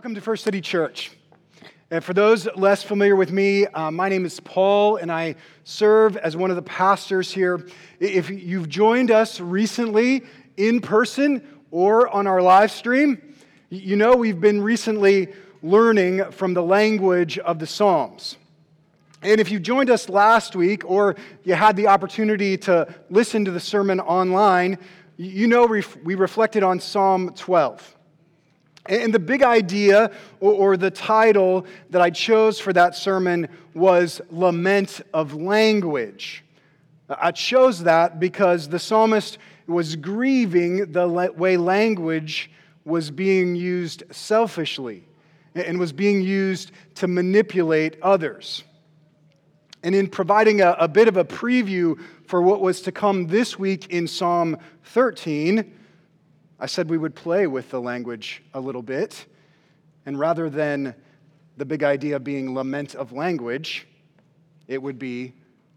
Welcome to First City Church. And for those less familiar with me, uh, my name is Paul, and I serve as one of the pastors here. If you've joined us recently in person or on our live stream, you know we've been recently learning from the language of the Psalms. And if you joined us last week or you had the opportunity to listen to the sermon online, you know we reflected on Psalm 12. And the big idea or, the title that I chose for that sermon was Lament of Language. I chose that because the psalmist was grieving the way language was being used selfishly and was being used to manipulate others. And in providing a, a bit of a preview for what was to come this week in Psalm 13, I said we would play with the language a little bit. And rather than the big idea being lament of language, it would be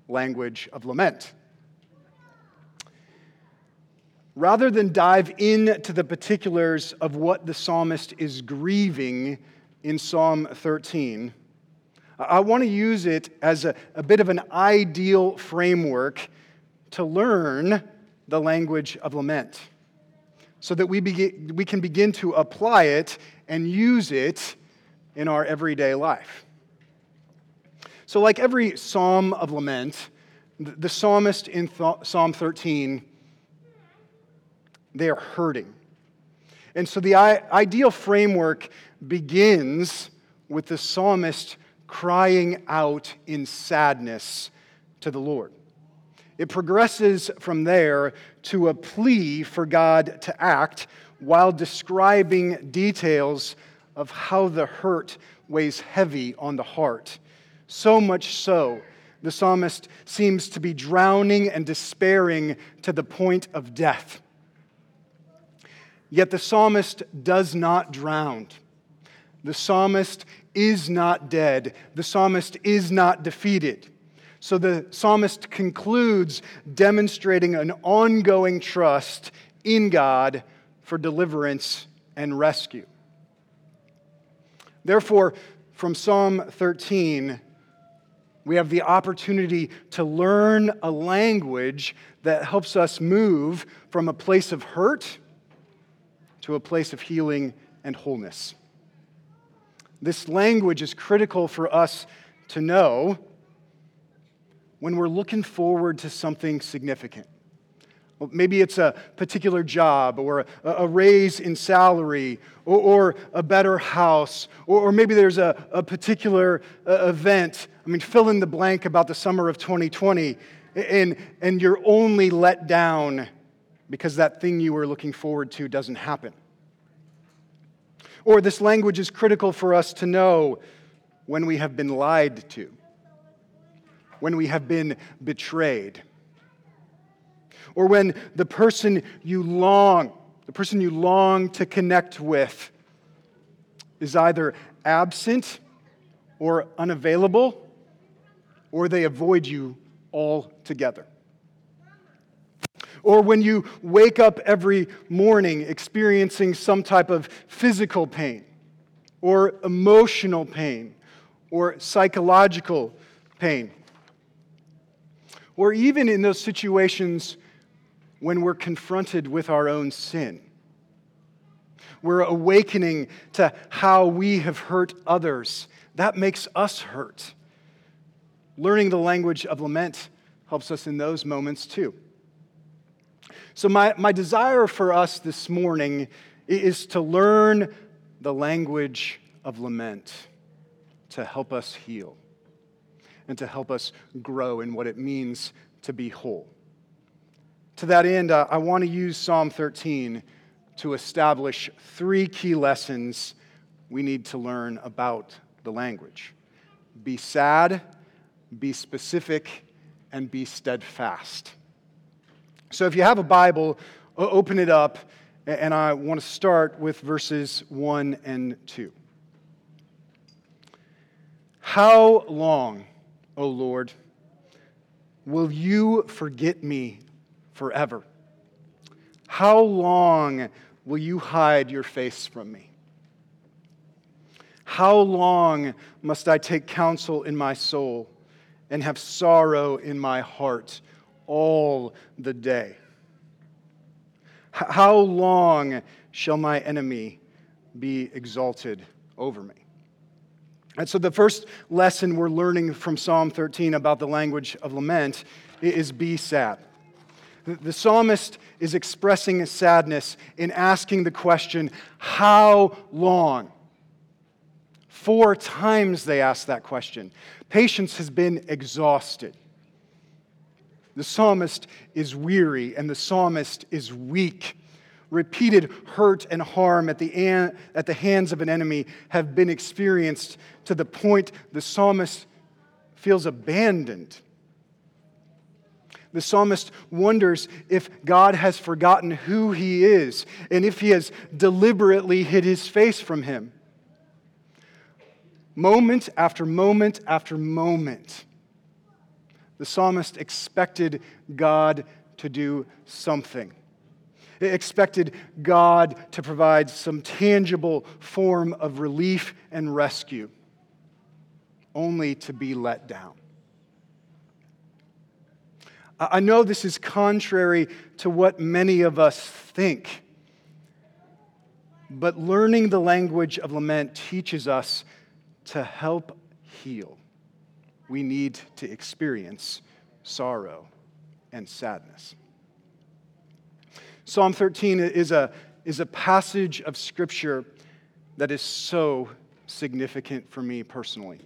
language of lament. Rather than dive into the particulars of what the psalmist is grieving in Psalm 13, I want to use it as a, a bit of an ideal framework to learn the language of lament so that we, begin, we can begin to apply it and use it in our everyday life. So, like every psalm of lament, the psalmist in Psalm 13, they are hurting. And so the ideal framework begins with the psalmist crying out in sadness to the Lord. It progresses from there to a plea for God to act while describing details of how the hurt weighs heavy on the heart. So much so, the psalmist seems to be drowning and despairing to the point of death. Yet the psalmist does not drown. The psalmist is not dead. The psalmist is not defeated. So the psalmist concludes demonstrating an ongoing trust in God for deliverance and rescue. Therefore, from Psalm 13, we have the opportunity to learn a language that helps us move from a place of hurt to a place of healing and wholeness. This language is critical for us to know when we're looking forward to something significant. Maybe it's a particular job or a, raise in salary or, a better house, or, maybe there's a, a particular uh, event. I mean, fill in the blank about the summer of 2020, and, and you're only let down because that thing you were looking forward to doesn't happen. Or this language is critical for us to know when we have been lied to when we have been betrayed. Or when the person you long, the person you long to connect with, is either absent or unavailable, or they avoid you altogether. Or when you wake up every morning experiencing some type of physical pain, or emotional pain, or psychological pain or even in those situations when we're confronted with our own sin. We're awakening to how we have hurt others. That makes us hurt. Learning the language of lament helps us in those moments too. So, my, my desire for us this morning is to learn the language of lament to help us heal and to help us grow in what it means to be whole. To that end, uh, I want to use Psalm 13 to establish three key lessons we need to learn about the language be sad, be specific, and be steadfast. So if you have a Bible, open it up, and I want to start with verses 1 and 2. How long? O Lord? Will you forget me forever? How long will you hide your face from me? How long must I take counsel in my soul and have sorrow in my heart all the day? How long shall my enemy be exalted over me? And so, the first lesson we're learning from Psalm 13 about the language of lament is be sad. The psalmist is expressing sadness in asking the question, How long? Four times they ask that question. Patience has been exhausted. The psalmist is weary and the psalmist is weak. Repeated hurt and harm at the, an, at the hands of an enemy have been experienced to the point the psalmist feels abandoned. The psalmist wonders if God has forgotten who he is and if he has deliberately hid his face from him. Moment after moment after moment, the psalmist expected God to do something. Expected God to provide some tangible form of relief and rescue, only to be let down. I know this is contrary to what many of us think, but learning the language of lament teaches us to help heal we need to experience sorrow and sadness. Psalm 13 is a, is a passage of Scripture that is so significant for me personally.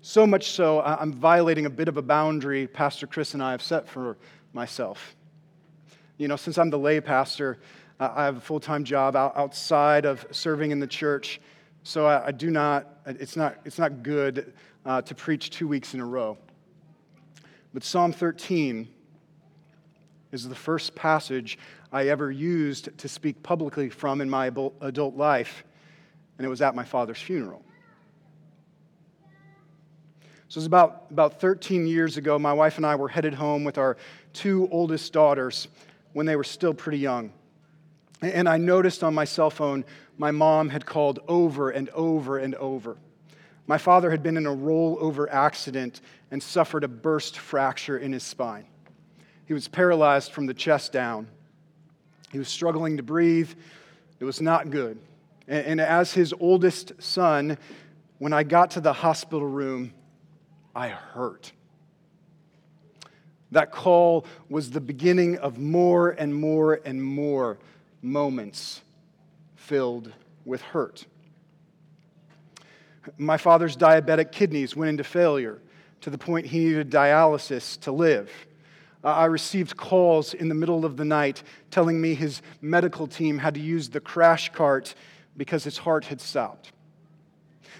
So much so, I'm violating a bit of a boundary Pastor Chris and I have set for myself. You know, since I'm the lay pastor, I have a full time job outside of serving in the church. So I, do not, it's not, it's not good uh, to preach two weeks in a row. But Psalm 13 is the first passage I ever used to speak publicly from in my adult life, and it was at my father's funeral. So it was about, about 13 years ago. My wife and I were headed home with our two oldest daughters when they were still pretty young. And I noticed on my cell phone my mom had called over and over and over. My father had been in a rollover accident and suffered a burst fracture in his spine. He was paralyzed from the chest down. He was struggling to breathe. It was not good. And, as his oldest son, when I got to the hospital room, I hurt. That call was the beginning of more and more and more moments filled with hurt. My father's diabetic kidneys went into failure to the point he needed dialysis to live. Uh, I received calls in the middle of the night telling me his medical team had to use the crash cart because his heart had stopped.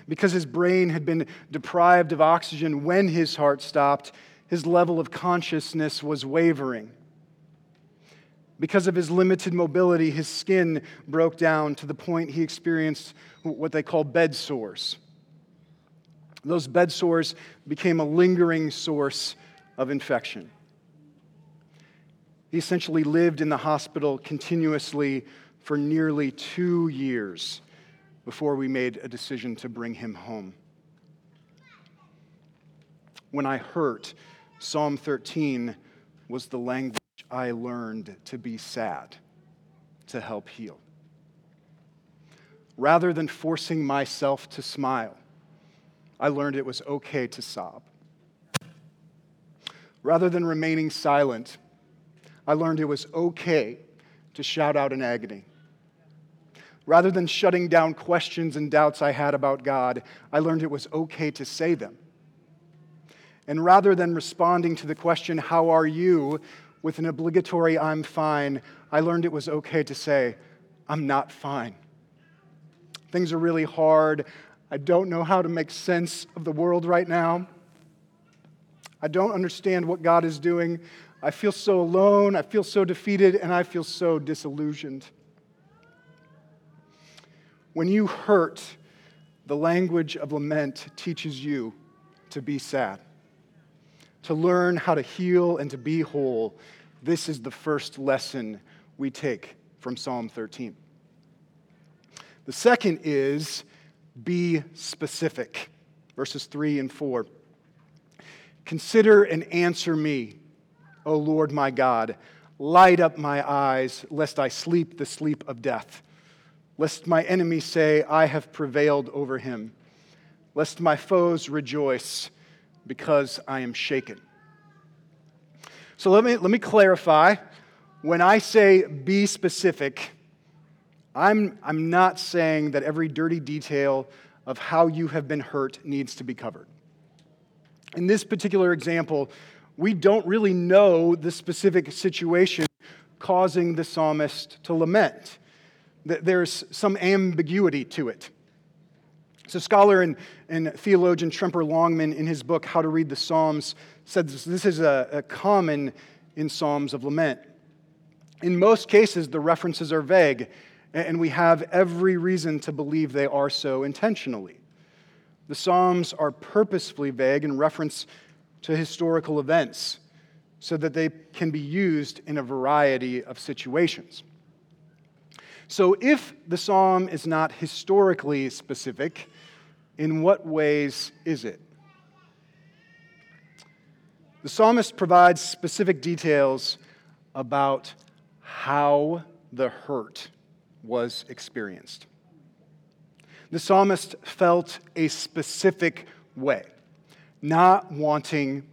Because his brain had been deprived of oxygen when his heart stopped, his level of consciousness was wavering. Because of his limited mobility, his skin broke down to the point he experienced what they call bed sores. Those bed sores became a lingering source of infection. He essentially lived in the hospital continuously for nearly two years before we made a decision to bring him home. When I hurt, Psalm 13 was the language I learned to be sad to help heal. Rather than forcing myself to smile, I learned it was okay to sob. Rather than remaining silent, I learned it was okay to shout out in agony. Rather than shutting down questions and doubts I had about God, I learned it was okay to say them. And rather than responding to the question, How are you? with an obligatory I'm fine, I learned it was okay to say, I'm not fine. Things are really hard. I don't know how to make sense of the world right now. I don't understand what God is doing. I feel so alone. I feel so defeated, and I feel so disillusioned. When you hurt, the language of lament teaches you to be sad to learn how to heal and to be whole, this is the first lesson we take from Psalm 13. The second is be specific. Verses 3 and 4. Consider and answer me, O Lord my God. Light up my eyes, lest I sleep the sleep of death, lest my enemies say, I have prevailed over him, lest my foes rejoice because I am shaken. So let me, let me clarify. When I say be specific, I'm, I'm not saying that every dirty detail of how you have been hurt needs to be covered. In this particular example, we don't really know the specific situation causing the psalmist to lament. That there's some ambiguity to it. So, scholar and, and theologian Tremper Longman, in his book, How to Read the Psalms, said this, this is a, a common in Psalms of lament. In most cases, the references are vague, and we have every reason to believe they are so intentionally. The Psalms are purposefully vague in reference to historical events so that they can be used in a variety of situations. So, if the psalm is not historically specific, in what ways is it? The psalmist provides specific details about how the hurt was experienced the psalmist felt a specific way, not wanting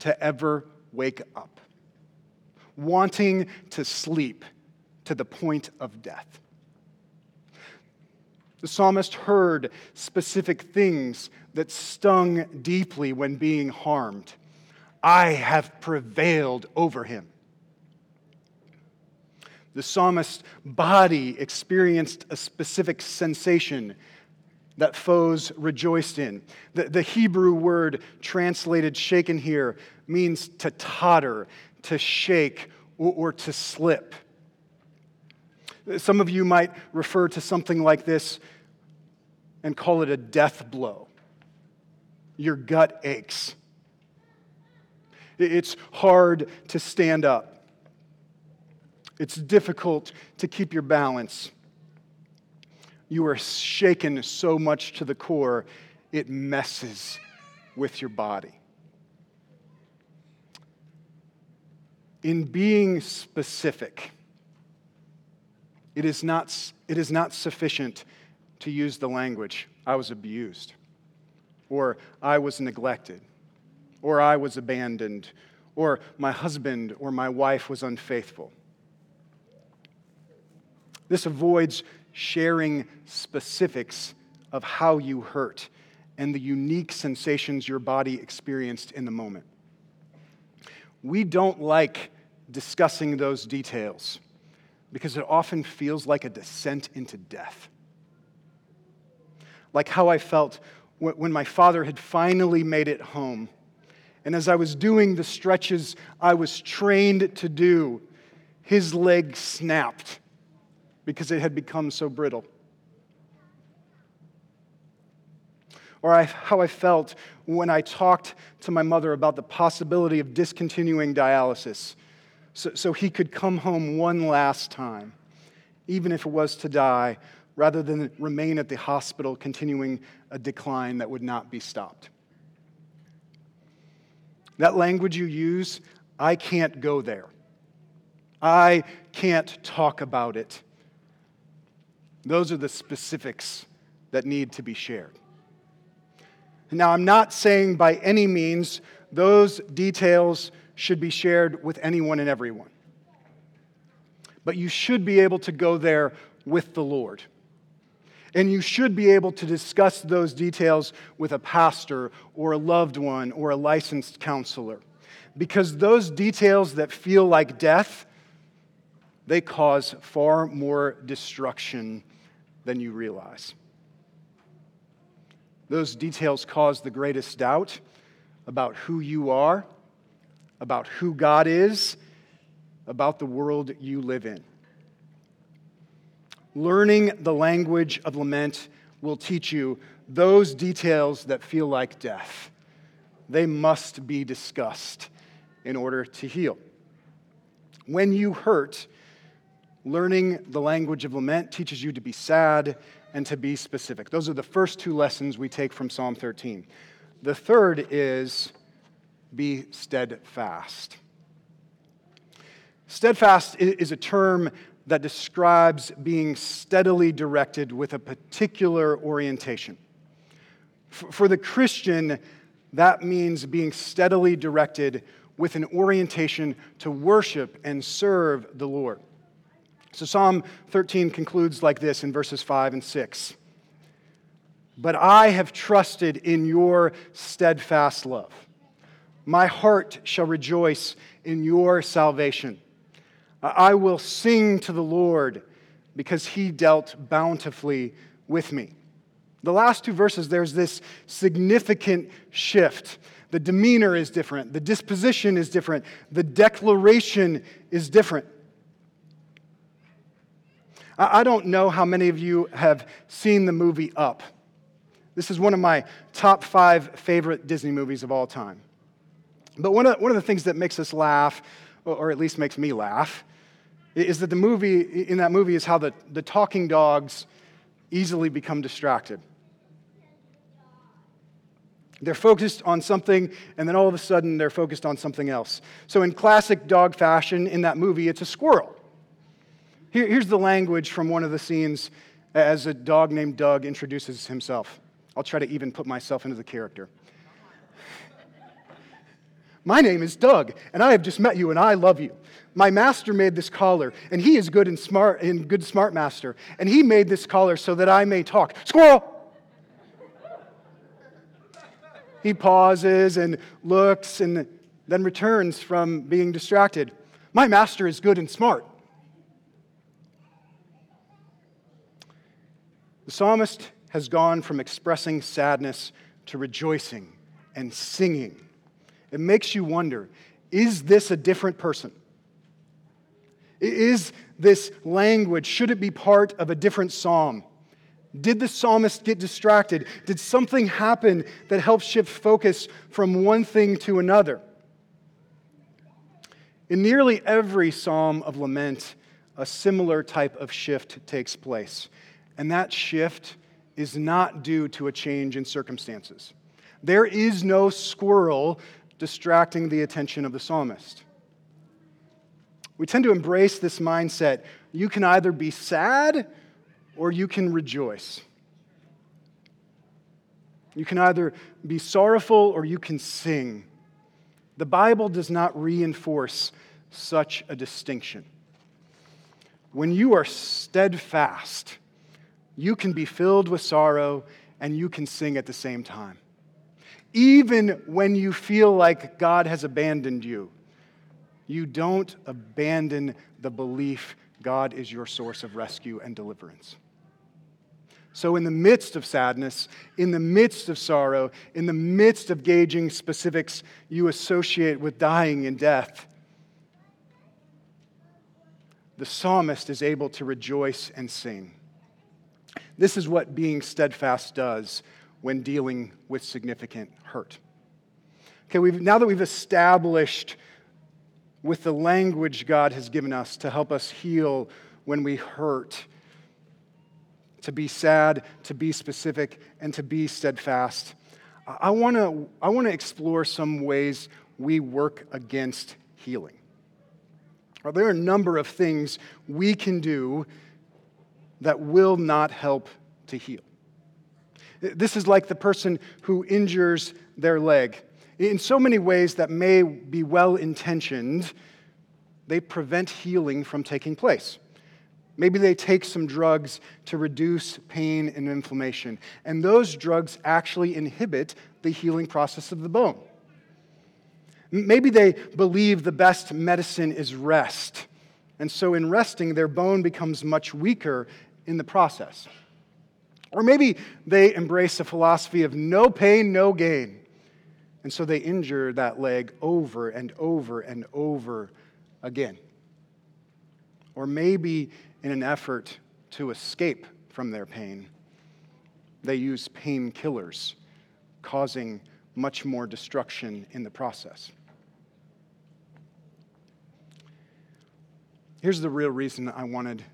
to ever wake up, wanting to sleep to the point of death. The psalmist heard specific things that stung deeply when being harmed. I have prevailed over him. The psalmist's body experienced a specific sensation that foes rejoiced in. The, the Hebrew word translated shaken here means to totter, to shake, or, or to slip. Some of you might refer to something like this and call it a death blow. Your gut aches. It's hard to stand up. It's difficult to keep your balance. You are shaken so much to the core, it messes with your body. In being specific, it is not, it is not sufficient to use the language, I was abused, or I was neglected, or I was abandoned, or my husband or my wife was unfaithful. This avoids sharing specifics of how you hurt and the unique sensations your body experienced in the moment. We don't like discussing those details because it often feels like a descent into death. Like how I felt when my father had finally made it home. And as I was doing the stretches I was trained to do, his leg snapped because it had become so brittle. Or I, how I felt when I talked to my mother about the possibility of discontinuing dialysis so, so he could come home one last time, even if it was to die, rather than remain at the hospital continuing a decline that would not be stopped. That language you use, I can't go there. I can't talk about it. Those are the specifics that need to be shared. Now, I'm not saying by any means those details should be shared with anyone and everyone. But you should be able to go there with the Lord. And you should be able to discuss those details with a pastor or a loved one or a licensed counselor. Because those details that feel like death, they cause far more destruction than you realize. Those details cause the greatest doubt about who you are, about who God is, about the world you live in. Learning the language of lament will teach you those details that feel like death. They must be discussed in order to heal. When you hurt, Learning the language of lament teaches you to be sad and to be specific. Those are the first two lessons we take from Psalm 13. The third is be steadfast. Steadfast is a term that describes being steadily directed with a particular orientation. For the Christian, that means being steadily directed with an orientation to worship and serve the Lord. So Psalm 13 concludes like this in verses 5 and 6. But I have trusted in your steadfast love. My heart shall rejoice in your salvation. I will sing to the Lord because he dealt bountifully with me. The last two verses, there's this significant shift. The demeanor is different, the disposition is different, the declaration is different. I don't know how many of you have seen the movie Up. This is one of my top five favorite Disney movies of all time. But one of, one of the things that makes us laugh, or at least makes me laugh, is that the movie, in that movie, is how the, the talking dogs easily become distracted. They're focused on something, and then all of a sudden they're focused on something else. So, in classic dog fashion, in that movie, it's a squirrel. Here, here's the language from one of the scenes as a dog named Doug introduces himself. I'll try to even put myself into the character. My name is Doug, and I have just met you, and I love you. My master made this collar, and he is good and smart and good smart master, and he made this collar so that I may talk. Squirrel! He pauses and looks and then returns from being distracted. My master is good and smart. The psalmist has gone from expressing sadness to rejoicing and singing. It makes you wonder is this a different person? Is this language, should it be part of a different psalm? Did the psalmist get distracted? Did something happen that helped shift focus from one thing to another? In nearly every psalm of lament, a similar type of shift takes place. And that shift is not due to a change in circumstances. There is no squirrel distracting the attention of the psalmist. We tend to embrace this mindset you can either be sad or you can rejoice. You can either be sorrowful or you can sing. The Bible does not reinforce such a distinction. When you are steadfast, you can be filled with sorrow and you can sing at the same time. Even when you feel like God has abandoned you, you don't abandon the belief God is your source of rescue and deliverance. So, in the midst of sadness, in the midst of sorrow, in the midst of gauging specifics you associate with dying and death, the psalmist is able to rejoice and sing. This is what being steadfast does when dealing with significant hurt. Okay, we've, now that we've established with the language God has given us to help us heal when we hurt, to be sad, to be specific, and to be steadfast. I want to I want to explore some ways we work against healing. There are a number of things we can do that will not help to heal. This is like the person who injures their leg. In so many ways that may be well intentioned, they prevent healing from taking place. Maybe they take some drugs to reduce pain and inflammation, and those drugs actually inhibit the healing process of the bone. Maybe they believe the best medicine is rest, and so in resting, their bone becomes much weaker in the process. Or maybe they embrace a philosophy of no pain, no gain. And so they injure that leg over and over and over again. Or maybe in an effort to escape from their pain, they use painkillers, causing much more destruction in the process. Here's the real reason I wanted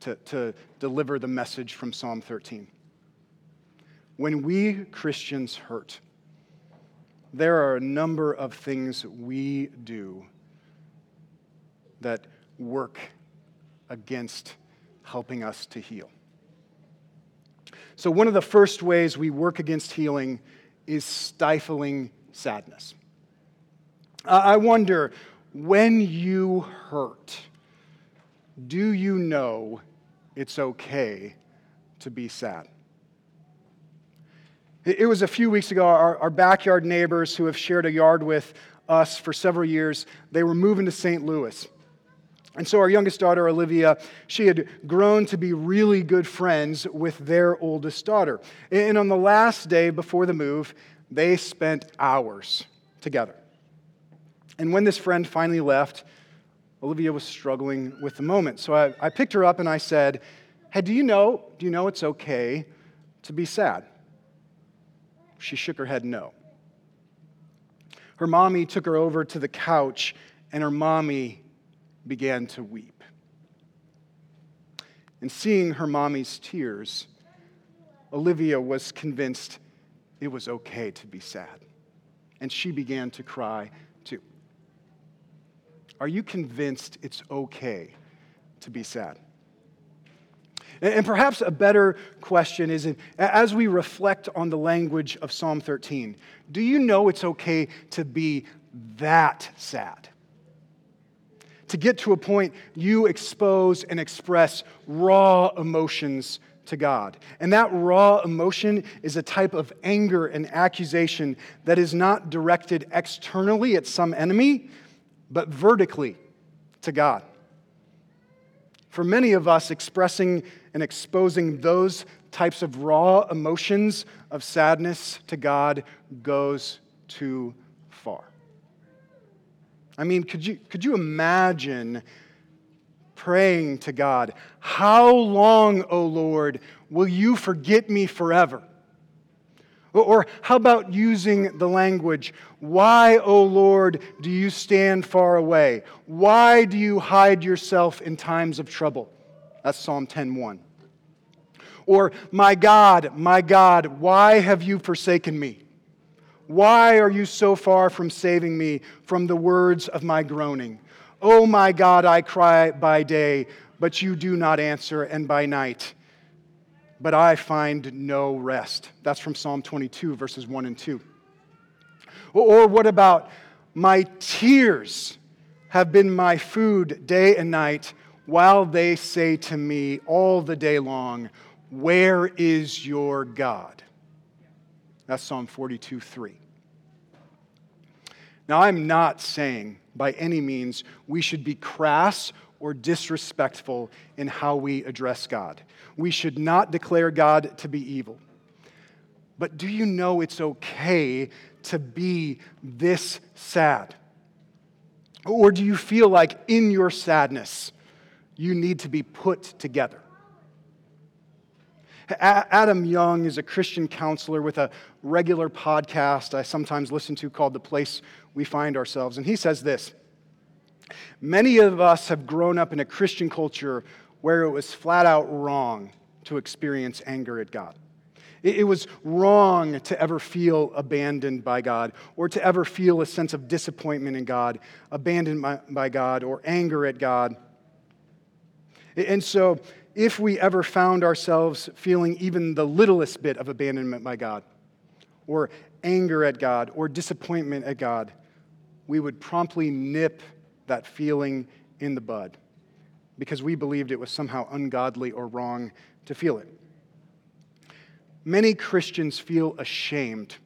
to, to deliver the message from Psalm 13. When we Christians hurt, there are a number of things we do that work against helping us to heal. So, one of the first ways we work against healing is stifling sadness. I wonder when you hurt, do you know it's okay to be sad? It was a few weeks ago, our, our, backyard neighbors who have shared a yard with us for several years, they were moving to St. Louis. And so our youngest daughter, Olivia, she had grown to be really good friends with their oldest daughter. And on the last day before the move, they spent hours together. And when this friend finally left, Olivia was struggling with the moment. So I, I picked her up and I said, Hey, do you know, do you know it's okay to be sad? She shook her head no. Her mommy took her over to the couch and her mommy began to weep. And seeing her mommy's tears, Olivia was convinced it was okay to be sad. And she began to cry. Are you convinced it's okay to be sad? And perhaps a better question is as we reflect on the language of Psalm 13, do you know it's okay to be that sad? To get to a point you expose and express raw emotions to God. And that raw emotion is a type of anger and accusation that is not directed externally at some enemy, but vertically to God. For many of us, expressing and exposing those types of raw emotions of sadness to God goes too far. I mean, could you, could you imagine praying to God, How long, O Lord, will you forget me forever? Or how about using the language, Why, O Lord, do you stand far away? Why do you hide yourself in times of trouble? That's Psalm 10:1. Or, My God, my God, why have you forsaken me? Why are you so far from saving me from the words of my groaning? Oh my God, I cry by day, but you do not answer, and by night, but I find no rest. That's from Psalm 22, verses 1 and 2. Or what about my tears have been my food day and night, while they say to me all the day long, Where is your God? That's Psalm 42, 3. Now, I'm not saying by any means we should be crass or disrespectful in how we address God. We should not declare God to be evil. But do you know it's okay to be this sad? Or do you feel like in your sadness you need to be put together? Adam Young is a Christian counselor with a regular podcast I sometimes listen to called The Place We Find Ourselves. And he says this Many of us have grown up in a Christian culture where it was flat out wrong to experience anger at God. It was wrong to ever feel abandoned by God or to ever feel a sense of disappointment in God, abandoned by God, or anger at God. And so, if we ever found ourselves feeling even the littlest bit of abandonment by God, or anger at God, or disappointment at God, we would promptly nip that feeling in the bud because we believed it was somehow ungodly or wrong to feel it. Many Christians feel ashamed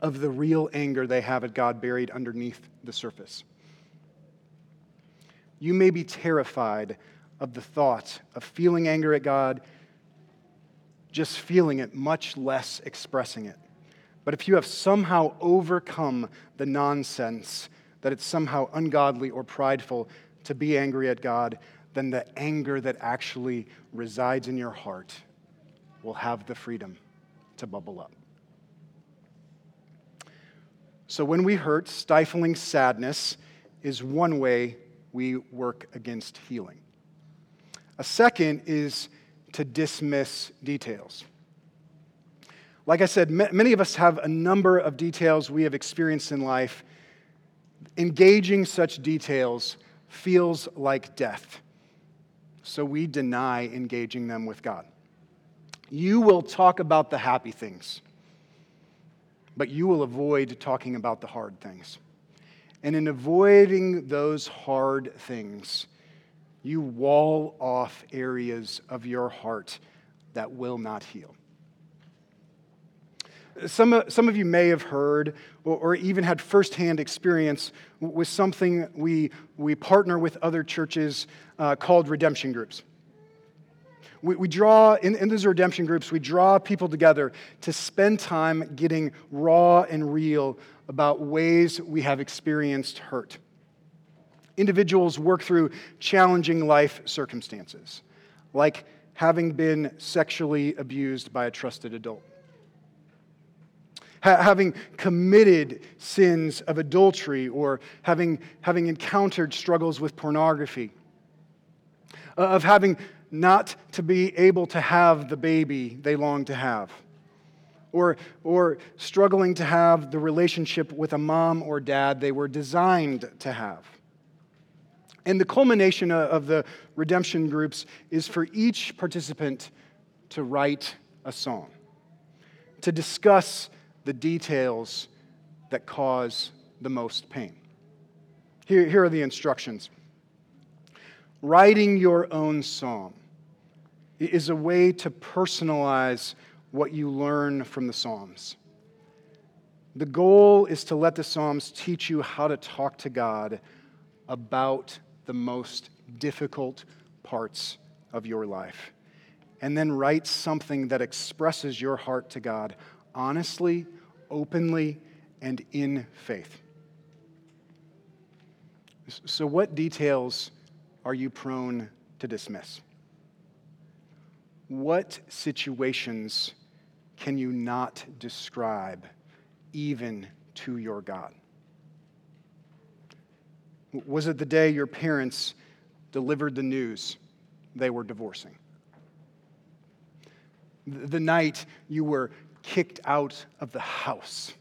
of the real anger they have at God buried underneath the surface. You may be terrified of the thought of feeling anger at God, just feeling it, much less expressing it. But if you have somehow overcome the nonsense that it's somehow ungodly or prideful to be angry at God, then the anger that actually resides in your heart will have the freedom to bubble up. So when we hurt, stifling sadness is one way we work against healing. A second is to dismiss details. Like I said, many of us have a number of details we have experienced in life. Engaging such details feels like death, so we deny engaging them with God. You will talk about the happy things, but you will avoid talking about the hard things. And in avoiding those hard things, you wall off areas of your heart that will not heal. Some, some of you may have heard or, or even had firsthand experience with something we, we partner with other churches uh, called redemption groups. We, we draw, in, in those redemption groups, we draw people together to spend time getting raw and real about ways we have experienced hurt. Individuals work through challenging life circumstances, like having been sexually abused by a trusted adult, ha- having committed sins of adultery, or having, having encountered struggles with pornography, uh, of having not to be able to have the baby they long to have. Or, or struggling to have the relationship with a mom or dad they were designed to have and the culmination of the redemption groups is for each participant to write a song, to discuss the details that cause the most pain. Here, here are the instructions. Writing your own psalm is a way to personalize what you learn from the Psalms. The goal is to let the Psalms teach you how to talk to God about the most difficult parts of your life. And then write something that expresses your heart to God honestly, openly, and in faith. So, what details are you prone to dismiss? What situations can you not describe even to your God? Was it the day your parents delivered the news they were divorcing? The night you were kicked out of the house?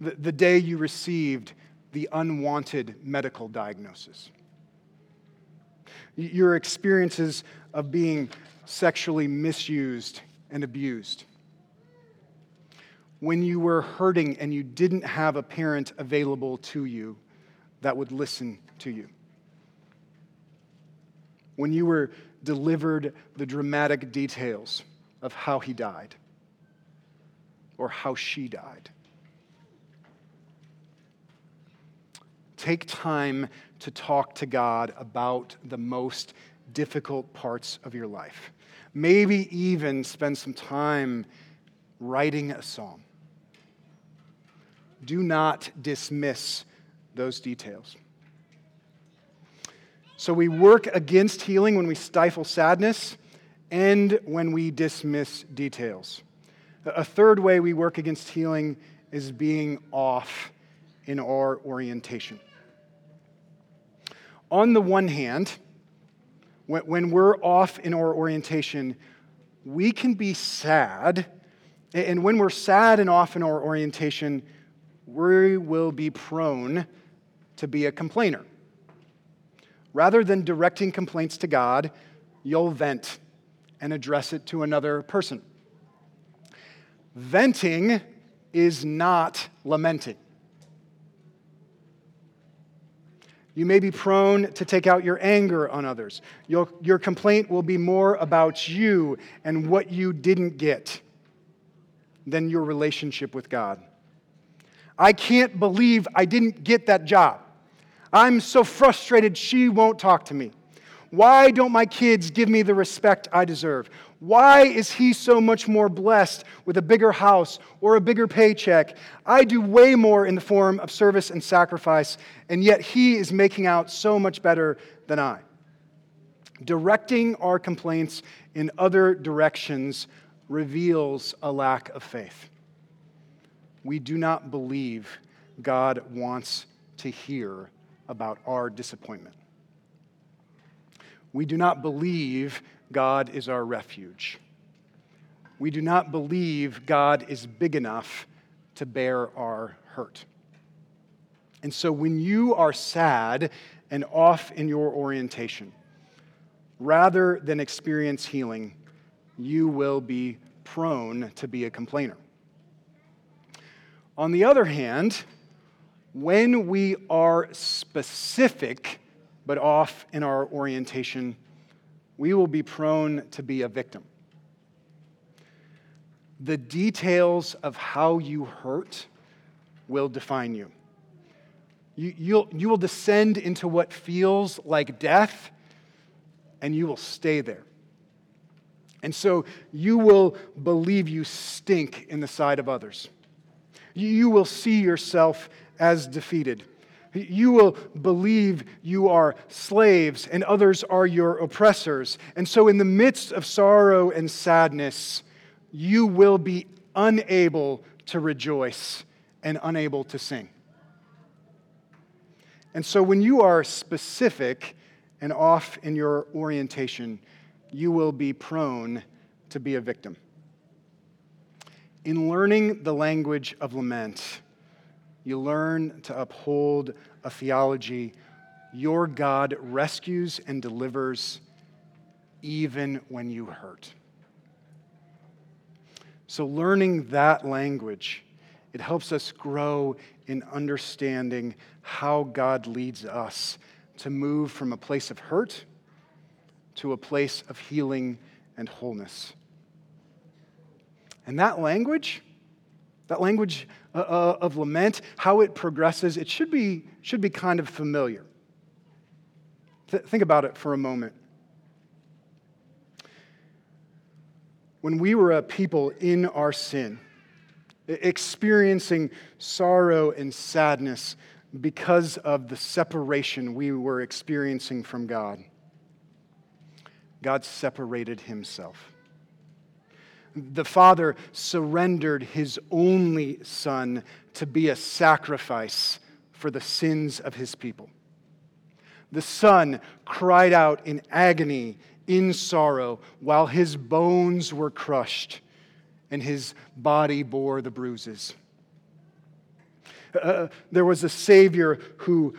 The, the day you received the unwanted medical diagnosis? Your experiences of being sexually misused and abused? when you were hurting and you didn't have a parent available to you that would listen to you. When you were delivered the dramatic details of how he died or how she died. Take time to talk to God about the most difficult parts of your life. Maybe even spend some time writing a psalm do not dismiss those details. So we work against healing when we stifle sadness and when we dismiss details. A third way we work against healing is being off in our orientation. On the one hand, when we're off in our orientation, we can be sad. And when we're sad and off in our orientation, we will be prone to be a complainer. Rather than directing complaints to God, you'll vent and address it to another person. Venting is not lamenting. You may be prone to take out your anger on others. Your, your complaint will be more about you and what you didn't get than your relationship with God. I can't believe I didn't get that job. I'm so frustrated she won't talk to me. Why don't my kids give me the respect I deserve? Why is he so much more blessed with a bigger house or a bigger paycheck? I do way more in the form of service and sacrifice, and yet he is making out so much better than I. Directing our complaints in other directions reveals a lack of faith we do not believe God wants to hear about our disappointment. We do not believe God is our refuge. We do not believe God is big enough to bear our hurt. And so when you are sad and off in your orientation, rather than experience healing, you will be prone to be a complainer. On the other hand, when we are specific but off in our orientation, we will be prone to be a victim. The details of how you hurt will define you. You, you'll, you will descend into what feels like death, and you will stay there. And so you will believe you stink in the sight of others. You will see yourself as defeated. You will believe you are slaves and others are your oppressors. And so, in the midst of sorrow and sadness, you will be unable to rejoice and unable to sing. And so, when you are specific and off in your orientation, you will be prone to be a victim. In learning the language of lament, you learn to uphold a theology your God rescues and delivers even when you hurt. So, learning that language, it helps us grow in understanding how God leads us to move from a place of hurt to a place of healing and wholeness. And that language, that language uh, uh, of lament, how it progresses, it should be, should be kind of familiar. Th- think about it for a moment. When we were a people in our sin, experiencing sorrow and sadness because of the separation we were experiencing from God, God separated himself the Father surrendered his only Son to be a sacrifice for the sins of his people. The Son cried out in agony, in sorrow, while his bones were crushed and his body bore the bruises. Uh, there was a Savior who,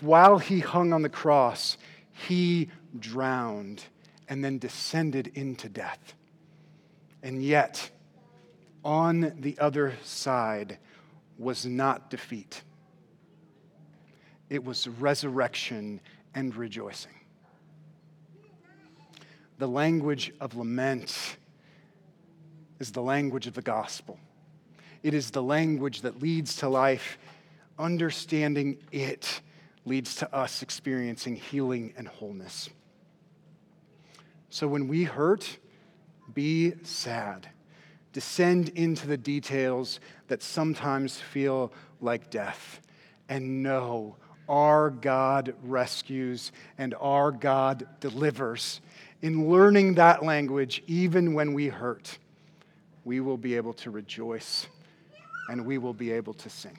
while he hung on the cross, he drowned and then descended into death. And yet, on the other side was not defeat, it was resurrection and rejoicing. The language of lament is the language of the gospel. It is the language that leads to life. Understanding it leads to us experiencing healing and wholeness. So when we hurt, be sad. Descend into the details that sometimes feel like death. And know our God rescues and our God delivers. In learning that language, even when we hurt, we will be able to rejoice and we will be able to sing.